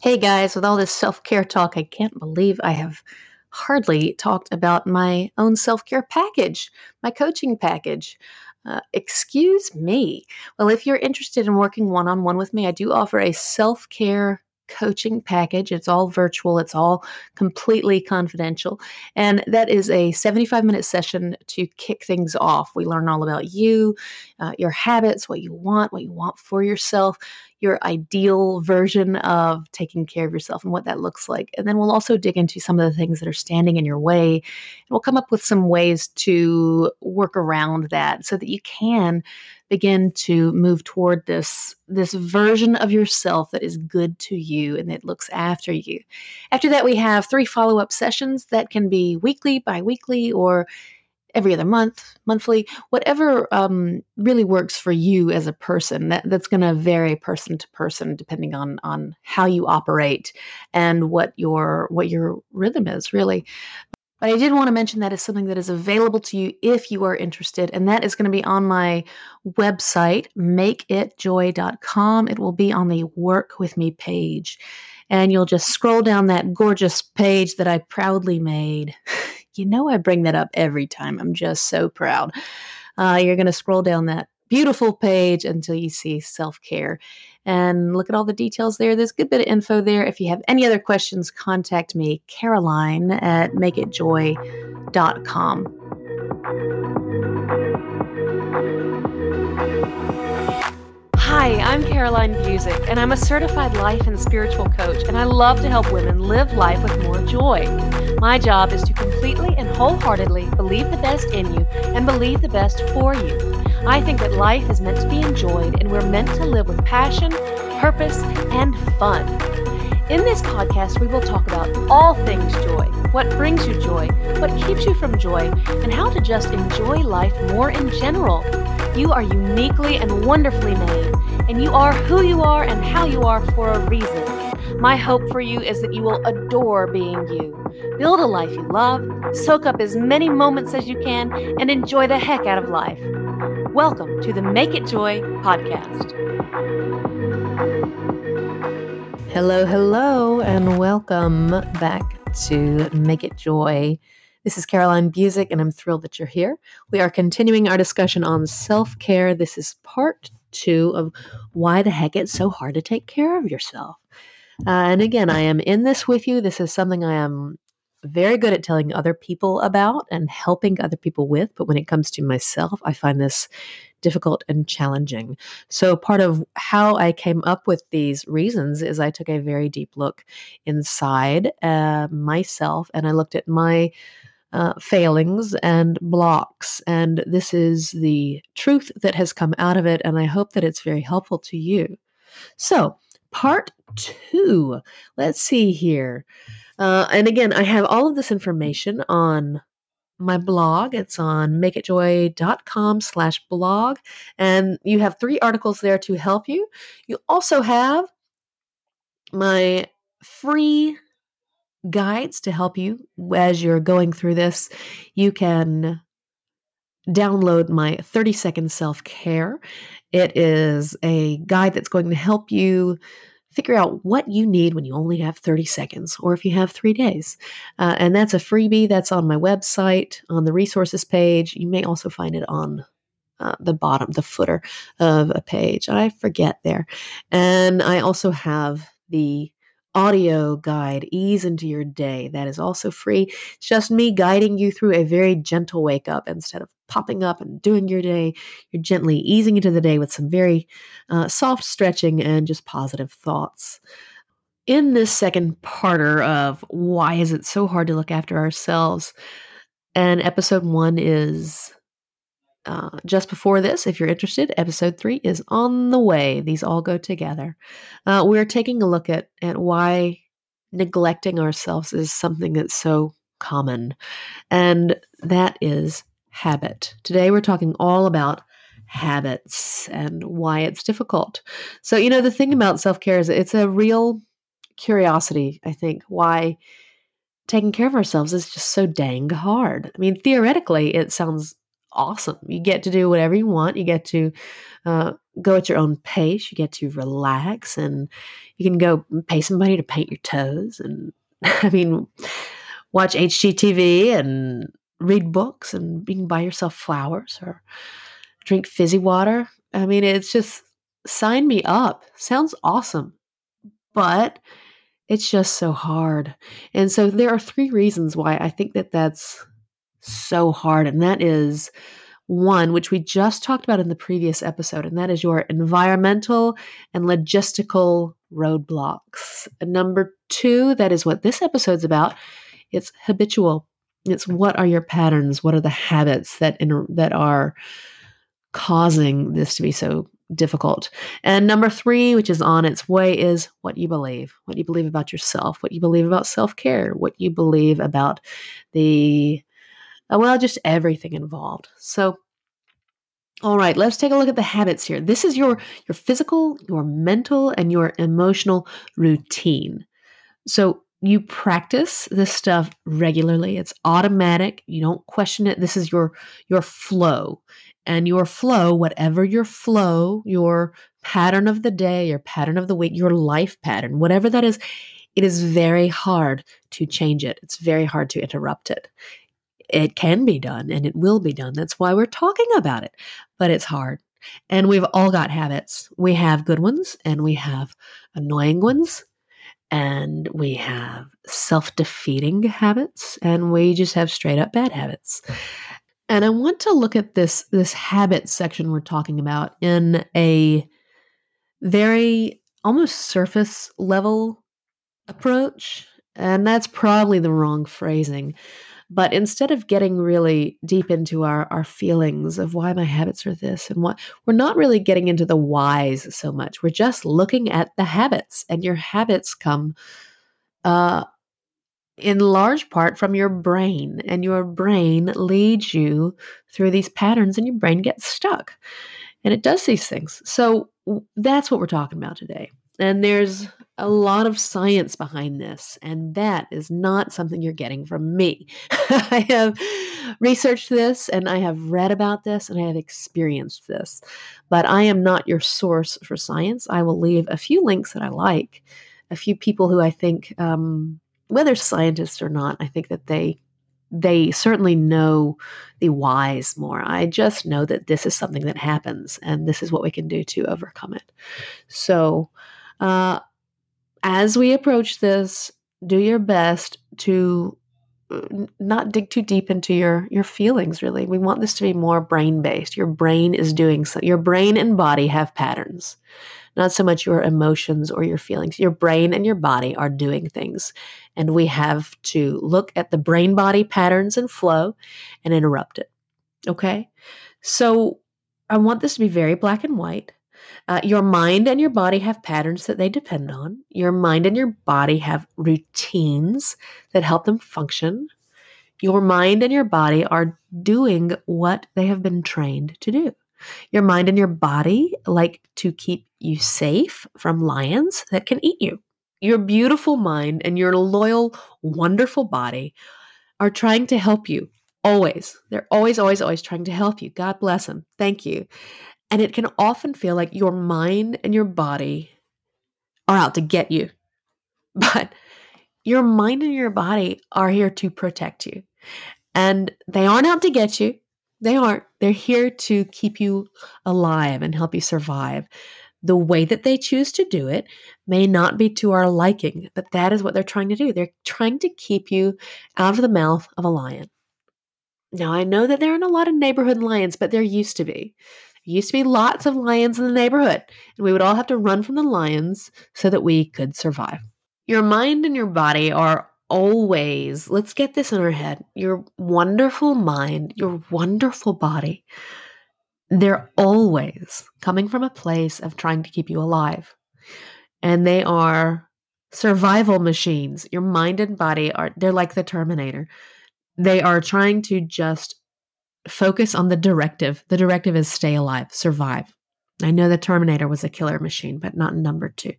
Hey guys, with all this self care talk, I can't believe I have hardly talked about my own self care package, my coaching package. Uh, excuse me. Well, if you're interested in working one on one with me, I do offer a self care coaching package. It's all virtual, it's all completely confidential. And that is a 75 minute session to kick things off. We learn all about you, uh, your habits, what you want, what you want for yourself, your ideal version of taking care of yourself and what that looks like. And then we'll also dig into some of the things that are standing in your way. And we'll come up with some ways to work around that so that you can begin to move toward this this version of yourself that is good to you and that looks after you. After that we have three follow-up sessions that can be weekly, bi-weekly or every other month, monthly, whatever um, really works for you as a person. That, that's going to vary person to person depending on on how you operate and what your what your rhythm is really. But I did want to mention that is something that is available to you if you are interested, and that is going to be on my website, makeitjoy.com. It will be on the Work With Me page. And you'll just scroll down that gorgeous page that I proudly made. you know, I bring that up every time. I'm just so proud. Uh, you're going to scroll down that beautiful page until you see self care and look at all the details there. There's a good bit of info there. If you have any other questions, contact me, Caroline at makeitjoy.com. Hi, I'm Caroline Busick, and I'm a certified life and spiritual coach, and I love to help women live life with more joy. My job is to completely and wholeheartedly believe the best in you and believe the best for you. I think that life is meant to be enjoyed and we're meant to live with passion, purpose, and fun. In this podcast, we will talk about all things joy what brings you joy, what keeps you from joy, and how to just enjoy life more in general. You are uniquely and wonderfully made, and you are who you are and how you are for a reason. My hope for you is that you will adore being you. Build a life you love, soak up as many moments as you can, and enjoy the heck out of life. Welcome to the Make It Joy podcast. Hello, hello, and welcome back to Make It Joy. This is Caroline Busick, and I'm thrilled that you're here. We are continuing our discussion on self care. This is part two of why the heck it's so hard to take care of yourself. Uh, and again, I am in this with you. This is something I am very good at telling other people about and helping other people with. But when it comes to myself, I find this difficult and challenging. So, part of how I came up with these reasons is I took a very deep look inside uh, myself and I looked at my uh, failings and blocks. And this is the truth that has come out of it. And I hope that it's very helpful to you. So, part two, let's see here. Uh, and again, I have all of this information on my blog. It's on makeitjoy.com slash blog. And you have three articles there to help you. You also have my free guides to help you as you're going through this. You can download my 30 second self care. It is a guide that's going to help you figure out what you need when you only have 30 seconds or if you have three days. Uh, and that's a freebie that's on my website on the resources page. You may also find it on uh, the bottom, the footer of a page. I forget there. And I also have the audio guide, Ease into Your Day. That is also free. It's just me guiding you through a very gentle wake up instead of popping up and doing your day. You're gently easing into the day with some very uh, soft stretching and just positive thoughts. In this second parter of why is it so hard to look after ourselves, and episode one is uh, just before this, if you're interested, episode three is on the way. These all go together. Uh, we're taking a look at, at why neglecting ourselves is something that's so common, and that is habit. Today, we're talking all about habits and why it's difficult. So, you know, the thing about self care is it's a real curiosity, I think, why taking care of ourselves is just so dang hard. I mean, theoretically, it sounds awesome. You get to do whatever you want. You get to uh, go at your own pace. You get to relax, and you can go pay somebody to paint your toes. And I mean, watch HGTV and read books, and you can buy yourself flowers or drink fizzy water. I mean, it's just sign me up. Sounds awesome, but it's just so hard. And so there are three reasons why I think that that's so hard. And that is one, which we just talked about in the previous episode, and that is your environmental and logistical roadblocks. And number two, that is what this episode's about. It's habitual. It's what are your patterns? What are the habits that in, that are causing this to be so difficult. And number three, which is on its way, is what you believe. What you believe about yourself, what you believe about self care, what you believe about the Uh, well, just everything involved. So, all right, let's take a look at the habits here. This is your your physical, your mental, and your emotional routine. So you practice this stuff regularly. It's automatic. You don't question it. This is your your flow. And your flow, whatever your flow, your pattern of the day, your pattern of the week, your life pattern, whatever that is, it is very hard to change it. It's very hard to interrupt it it can be done and it will be done. That's why we're talking about it. But it's hard. And we've all got habits. We have good ones and we have annoying ones and we have self defeating habits and we just have straight up bad habits. And I want to look at this this habit section we're talking about in a very almost surface level approach. And that's probably the wrong phrasing. But instead of getting really deep into our, our feelings of why my habits are this and what, we're not really getting into the whys so much. We're just looking at the habits, and your habits come uh, in large part from your brain, and your brain leads you through these patterns, and your brain gets stuck. And it does these things. So that's what we're talking about today. And there's a lot of science behind this, and that is not something you're getting from me. I have researched this and I have read about this and I have experienced this, but I am not your source for science. I will leave a few links that I like, a few people who I think, um, whether scientists or not, I think that they they certainly know the whys more. I just know that this is something that happens and this is what we can do to overcome it. So, uh, as we approach this, do your best to uh, not dig too deep into your your feelings really. We want this to be more brain based your brain is doing so your brain and body have patterns not so much your emotions or your feelings. Your brain and your body are doing things and we have to look at the brain body patterns and flow and interrupt it okay? So i want this to be very black and white uh, your mind and your body have patterns that they depend on. Your mind and your body have routines that help them function. Your mind and your body are doing what they have been trained to do. Your mind and your body like to keep you safe from lions that can eat you. Your beautiful mind and your loyal, wonderful body are trying to help you always. They're always, always, always trying to help you. God bless them. Thank you. And it can often feel like your mind and your body are out to get you. But your mind and your body are here to protect you. And they aren't out to get you. They aren't. They're here to keep you alive and help you survive. The way that they choose to do it may not be to our liking, but that is what they're trying to do. They're trying to keep you out of the mouth of a lion. Now, I know that there aren't a lot of neighborhood lions, but there used to be used to be lots of lions in the neighborhood, and we would all have to run from the lions so that we could survive. Your mind and your body are always, let's get this in our head, your wonderful mind, your wonderful body, they're always coming from a place of trying to keep you alive. And they are survival machines. Your mind and body are, they're like the Terminator. They are trying to just focus on the directive. The directive is stay alive, survive. I know the Terminator was a killer machine, but not number two.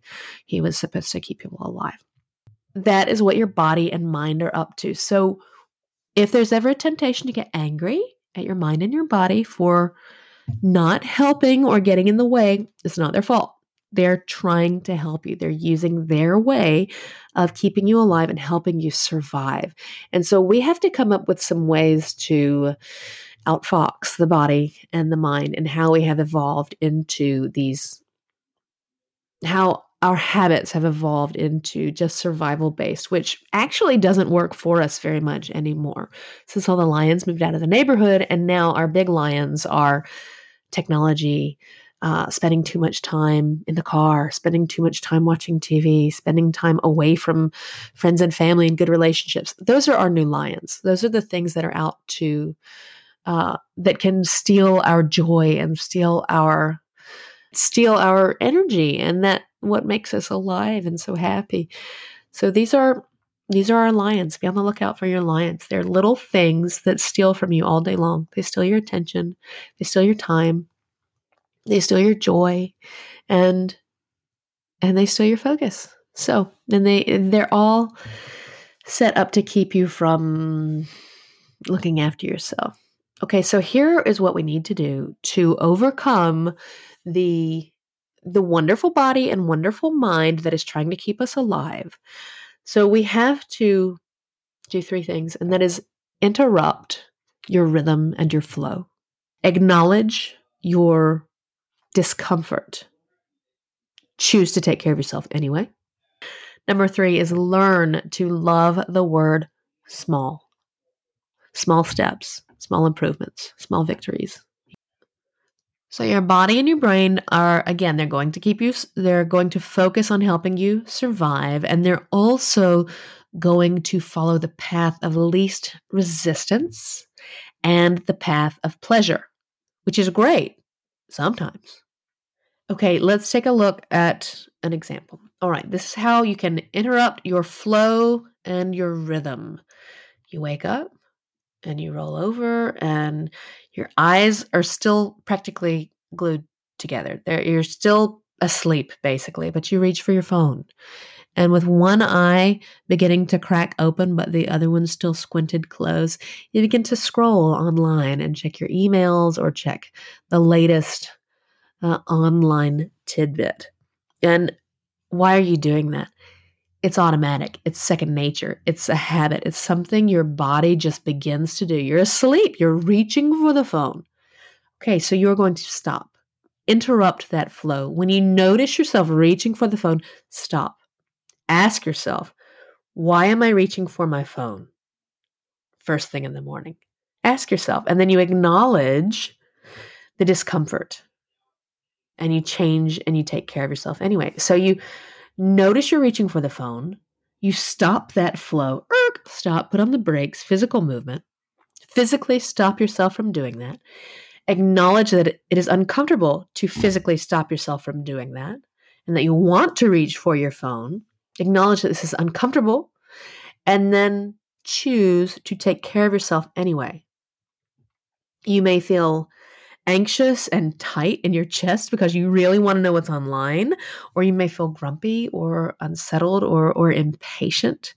He was supposed to keep people alive. That is what your body and mind are up to. So if there's ever a temptation to get angry at your mind and your body for not helping or getting in the way. It's not their fault. They're trying to help you. They're using their way of keeping you alive and helping you survive. And so we have to come up with some ways to outfox the body and the mind and how we have evolved into these, how our habits have evolved into just survival based, which actually doesn't work for us very much anymore. Since all the lions moved out of the neighborhood, and now our big lions are technology, uh, spending too much time in the car, spending too much time watching TV, spending time away from friends and family and good relationships. Those are our new lions. Those are the things that are out to, uh, that can steal our joy and steal our steal our energy and that what makes us alive and so happy. So these are these are our lions. Be on the lookout for your lions. They're little things that steal from you all day long. They steal your attention, they steal your time, they steal your joy, and and they steal your focus. So, and they they're all set up to keep you from looking after yourself. Okay, so here is what we need to do to overcome the the wonderful body and wonderful mind that is trying to keep us alive. So we have to do three things, and that is interrupt your rhythm and your flow, acknowledge your discomfort, choose to take care of yourself anyway. Number three is learn to love the word small. Small steps, small improvements, small victories. So your body and your brain are again they're going to keep you they're going to focus on helping you survive and they're also going to follow the path of least resistance and the path of pleasure, which is great sometimes. Okay, let's take a look at an example. All right, this is how you can interrupt your flow and your rhythm. You wake up and you roll over and your eyes are still practically glued together. They're, you're still asleep, basically, but you reach for your phone. And with one eye beginning to crack open, but the other one still squinted closed, you begin to scroll online and check your emails or check the latest uh, online tidbit. And why are you doing that? It's automatic. It's second nature. It's a habit. It's something your body just begins to do. You're asleep. You're reaching for the phone. Okay, so you're going to stop. Interrupt that flow. When you notice yourself reaching for the phone, stop. Ask yourself, why am I reaching for my phone? First thing in the morning. Ask yourself, and then you acknowledge the discomfort and you change and you take care of yourself anyway. So you Notice you're reaching for the phone. You stop that flow. Erk, stop, put on the brakes, physical movement. Physically stop yourself from doing that. Acknowledge that it is uncomfortable to physically stop yourself from doing that and that you want to reach for your phone. Acknowledge that this is uncomfortable and then choose to take care of yourself anyway. You may feel anxious and tight in your chest because you really want to know what's online, or you may feel grumpy or unsettled or, or impatient,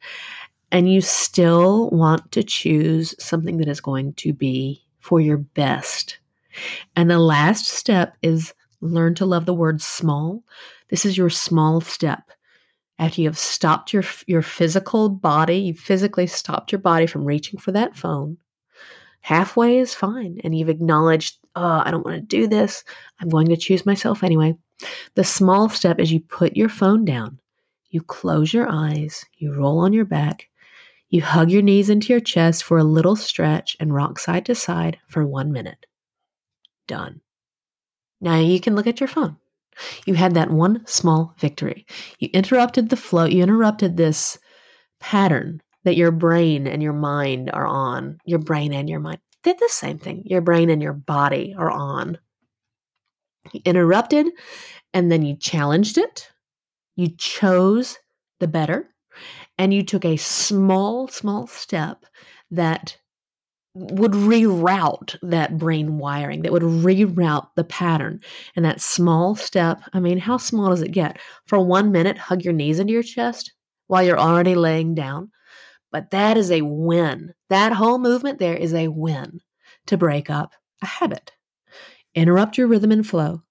and you still want to choose something that is going to be for your best. And the last step is learn to love the word small. This is your small step. After you have stopped your your physical body, you've physically stopped your body from reaching for that phone. Halfway is fine, and you've acknowledged oh, I don't want to do this. I'm going to choose myself anyway. The small step is you put your phone down, you close your eyes, you roll on your back, you hug your knees into your chest for a little stretch and rock side to side for one minute. Done. Now you can look at your phone. You had that one small victory. You interrupted the flow, you interrupted this pattern that your brain and your mind are on, your brain and your mind did the same thing. Your brain and your body are on. You interrupted and then you challenged it. You chose the better and you took a small, small step that would reroute that brain wiring, that would reroute the pattern. And that small step, I mean, how small does it get? For one minute, hug your knees into your chest while you're already laying down. But that is a win. That whole movement there is a win. to break up a habit. Interrupt your rhythm and flow.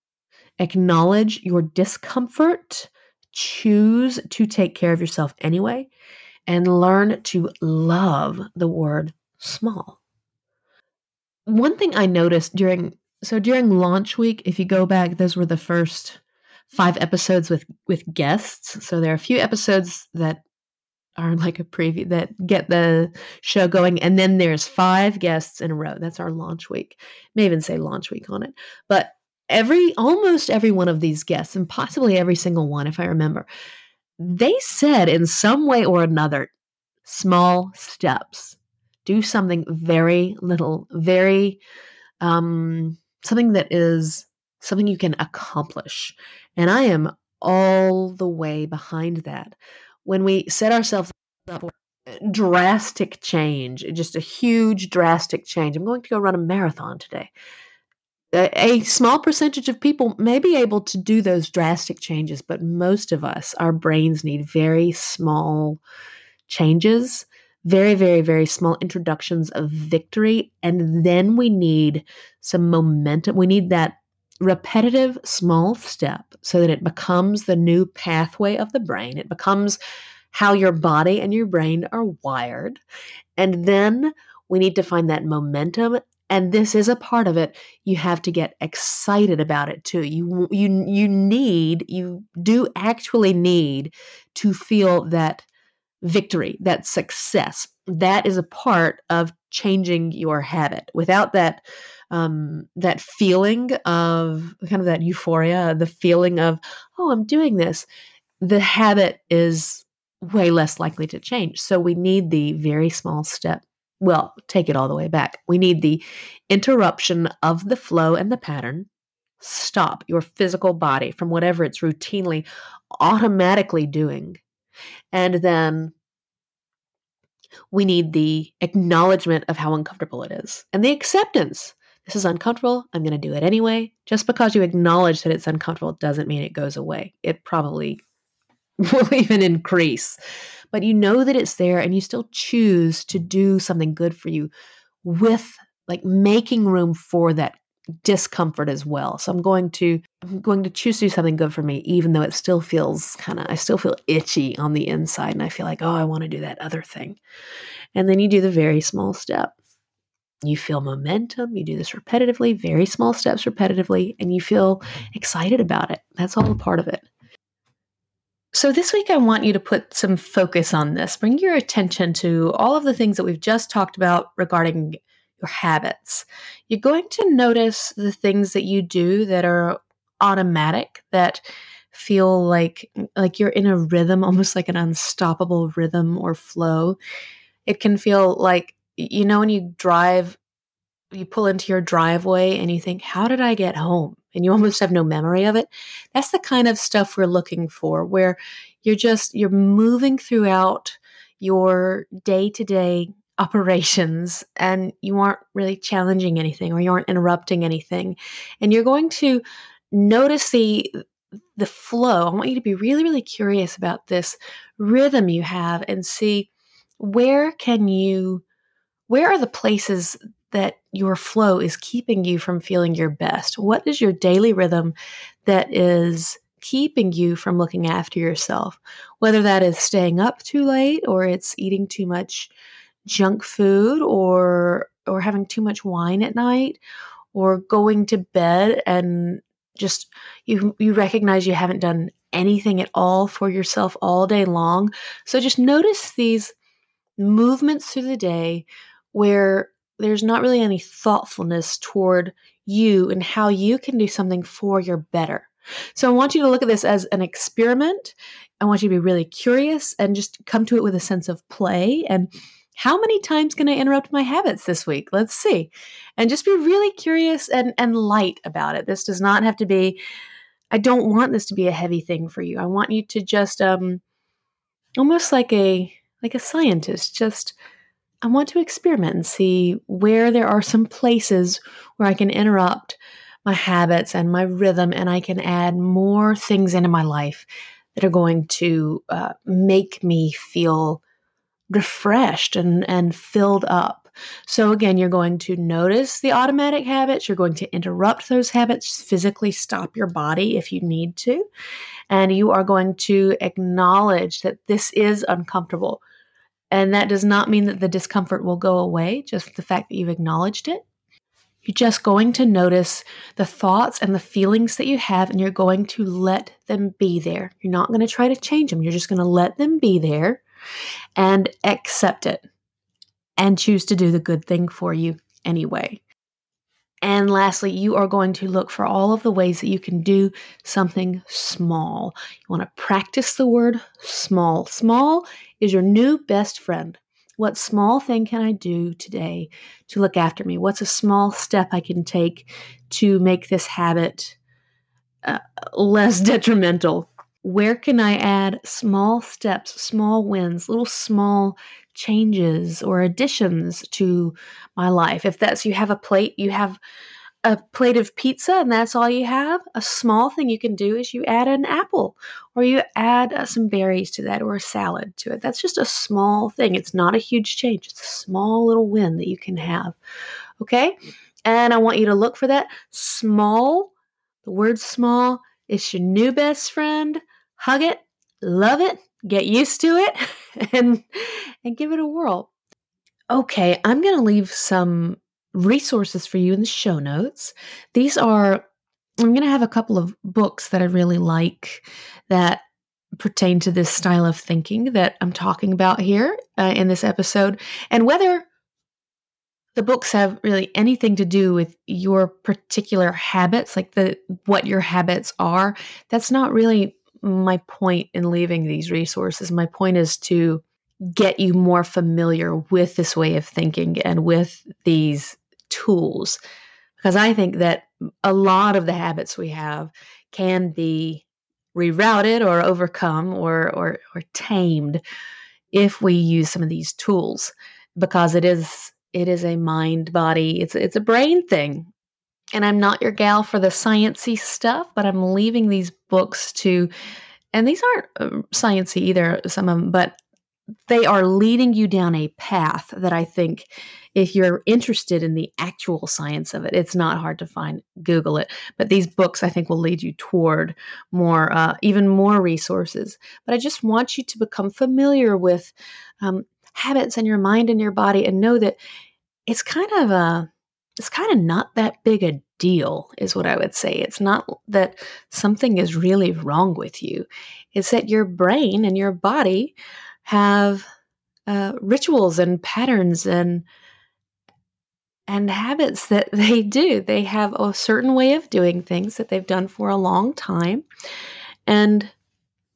Acknowledge your discomfort. Choose to take care of yourself anyway. And learn to love the word small. One thing I noticed during so during launch week, if you go back, those were the first five episodes with with guests. So there are a few episodes that are like a preview that get the show going, and then there's five guests in a row. That's our launch week. May even say launch week on it, but every almost every one of these guests, and possibly every single one, if I remember, they said in some way or another, small steps. Do something very little, very um, something that is something you can accomplish. And I am all the way behind that. When we set ourselves up for drastic change, just a huge drastic change. I'm going to go run a marathon today. A, a small percentage of people may be able to do those drastic changes, but most of us, our brains need very small changes very, very, very small introductions of victory. And then we need some momentum. We need that repetitive small step so that it becomes the new pathway of the brain. It becomes how your body and your brain are wired. And then we need to find that momentum and this is a part of it you have to get excited about it too you you you need you do actually need to feel that victory, that success. That is a part of changing your habit. Without that, um, that feeling of kind of that euphoria, the feeling of, oh, I'm doing this, the habit is way less likely to change. So we need the very small step. Well, take it all the way back. We need the interruption of the flow and the pattern. Stop your physical body from whatever it's routinely, automatically doing and then we need the acknowledgement of how uncomfortable it is and the acceptance. This is uncomfortable. I'm going to do it anyway. Just because you acknowledge that it's uncomfortable doesn't mean it goes away. It probably will even increase. But you know that it's there and you still choose to do something good for you with like making room for that discomfort as well. So I'm going to I'm going to choose to do something good for me, even though it still feels kind of I still feel itchy on the inside, and I feel like oh I want to do that other thing. And then you do the very small step. You feel momentum. You do this repetitively, very small steps repetitively, and you feel excited about it. That's all a part of it. So, this week, I want you to put some focus on this. Bring your attention to all of the things that we've just talked about regarding your habits. You're going to notice the things that you do that are automatic, that feel like like you're in a rhythm, almost like an unstoppable rhythm or flow. It can feel like you know when you drive you pull into your driveway and you think, How did I get home? And you almost have no memory of it. That's the kind of stuff we're looking for, where you're just you're moving throughout your day to day operations and you aren't really challenging anything or you aren't interrupting anything. And you're going to notice the the flow. I want you to be really really curious about this rhythm you have and see where can you where are the places that your flow is keeping you from feeling your best? What is your daily rhythm that is keeping you from looking after yourself? Whether that is staying up too late or it's eating too much junk food or or having too much wine at night or going to bed and just you you recognize you haven't done anything at all for yourself all day long so just notice these movements through the day where there's not really any thoughtfulness toward you and how you can do something for your better so I want you to look at this as an experiment. I want you to be really curious and just come to it with a sense of play and how many times can I interrupt my habits this week? Let's see. And just be really curious and, and light about it. This does not have to be, I don't want this to be a heavy thing for you. I want you to just um almost like a like a scientist, just I want to experiment and see where there are some places where I can interrupt my habits and my rhythm and I can add more things into my life that are going to uh, make me feel refreshed and, and filled up. So, again, you're going to notice the automatic habits. You're going to interrupt those habits, physically stop your body if you need to. And you are going to acknowledge that this is uncomfortable. And that does not mean that the discomfort will go away, just the fact that you've acknowledged it. You're just going to notice the thoughts and the feelings that you have, and you're going to let them be there. You're not going to try to change them. You're just going to let them be there and accept it and choose to do the good thing for you anyway. And lastly, you are going to look for all of the ways that you can do something small. You want to practice the word small. Small is your new best friend. What small thing can I do today to look after me? What's a small step I can take to make this habit uh, less detrimental? Where can I add small steps, small wins, little small changes or additions to my life? If that's you have a plate, you have a plate of pizza and that's all you have, a small thing you can do is you add an apple or you add uh, some berries to that or a salad to it. That's just a small thing. It's not a huge change, it's a small little win that you can have. Okay? And I want you to look for that small, the word small, is your new best friend. Hug it, love it, get used to it, and, and give it a whirl. Okay, I'm going to leave some resources for you in the show notes. These are, I'm going to have a couple of books that I really like that pertain to this style of thinking that I'm talking about here uh, in this episode. And whether the books have really anything to do with your particular habits, like the what your habits are, that's not really my point in leaving these resources. My point is to get you more familiar with this way of thinking and with these tools because I think that a lot of the habits we have can be rerouted or overcome or, or, or tamed if we use some of these tools because it is it is a mind body it's it's a brain thing and i'm not your gal for the sciency stuff but i'm leaving these books to and these aren't uh, sciency either some of them but they are leading you down a path that I think if you're interested in the actual science of it, it's not hard to find. Google it. But these books, I think, will lead you toward more, uh, even more resources. But I just want you to become familiar with um, habits in your mind and your body and know that it's kind of a, it's kind of not that big a deal, is what I would say. It's not that something is really wrong with you, it's that your brain and your body have uh, rituals and patterns and and habits that they do. They have a certain way of doing things that they've done for a long time, and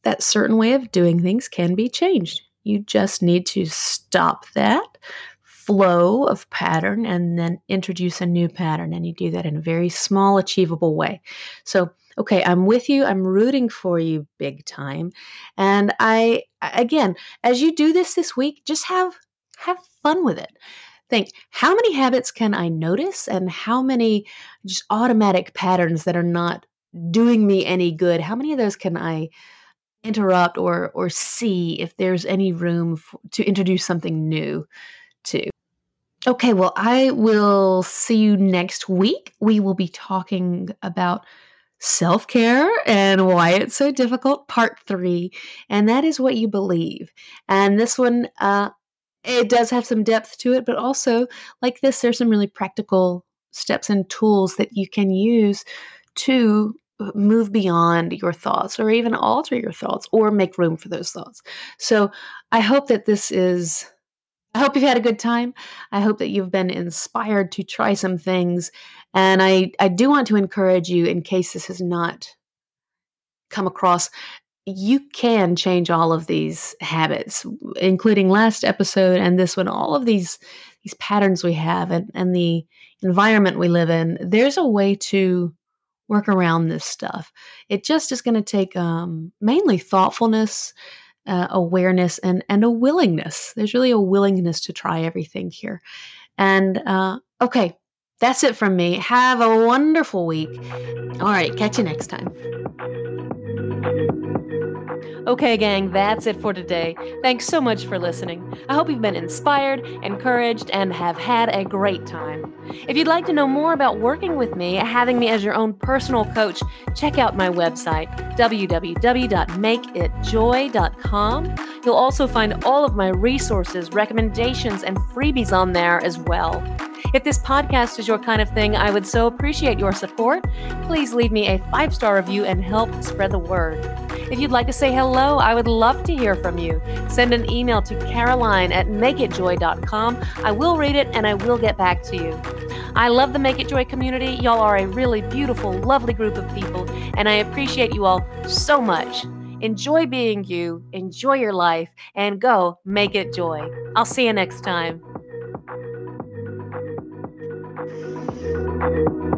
that certain way of doing things can be changed. You just need to stop that flow of pattern and then introduce a new pattern. And you do that in a very small, achievable way. So okay, I'm with you. I'm rooting for you big time. And I, again, as you do this this week, just have, have fun with it. Think, how many habits can I notice and how many just automatic patterns that are not doing me any good? How many of those can I interrupt or, or see if there's any room to introduce something new to? Okay, well, I will see you next week. We will be talking about self care and why it's so difficult, part three. And that is what you believe. And this one, uh, it does have some depth to it, but also, like this, there's some really practical steps and tools that you can use to move beyond your thoughts or even alter your thoughts or make room for those thoughts. So I hope that this is I hope you've had a good time. I hope that you've been inspired to try some things. And I, I do want to encourage you, in case this has not come across, you can change all of these habits, including last episode and this one, all of these these patterns we have and, and the environment we live in. There's a way to work around this stuff. It just is going to take um, mainly thoughtfulness uh, awareness and and a willingness. There's really a willingness to try everything here. And uh, okay, that's it from me. Have a wonderful week. All right, catch you next time. Okay, gang, that's it for today. Thanks so much for listening. I hope you've been inspired, encouraged, and have had a great time. If you'd like to know more about working with me, having me as your own personal coach, check out my website, www.makeitjoy.com. You'll also find all of my resources, recommendations, and freebies on there as well. If this podcast is your kind of thing, I would so appreciate your support. Please leave me a five star review and help spread the word. If you'd like to say hello, I would love to hear from you. Send an email to caroline at makeitjoy.com. I will read it and I will get back to you. I love the Make It Joy community. Y'all are a really beautiful, lovely group of people, and I appreciate you all so much. Enjoy being you, enjoy your life, and go make it joy. I'll see you next time. Thank you.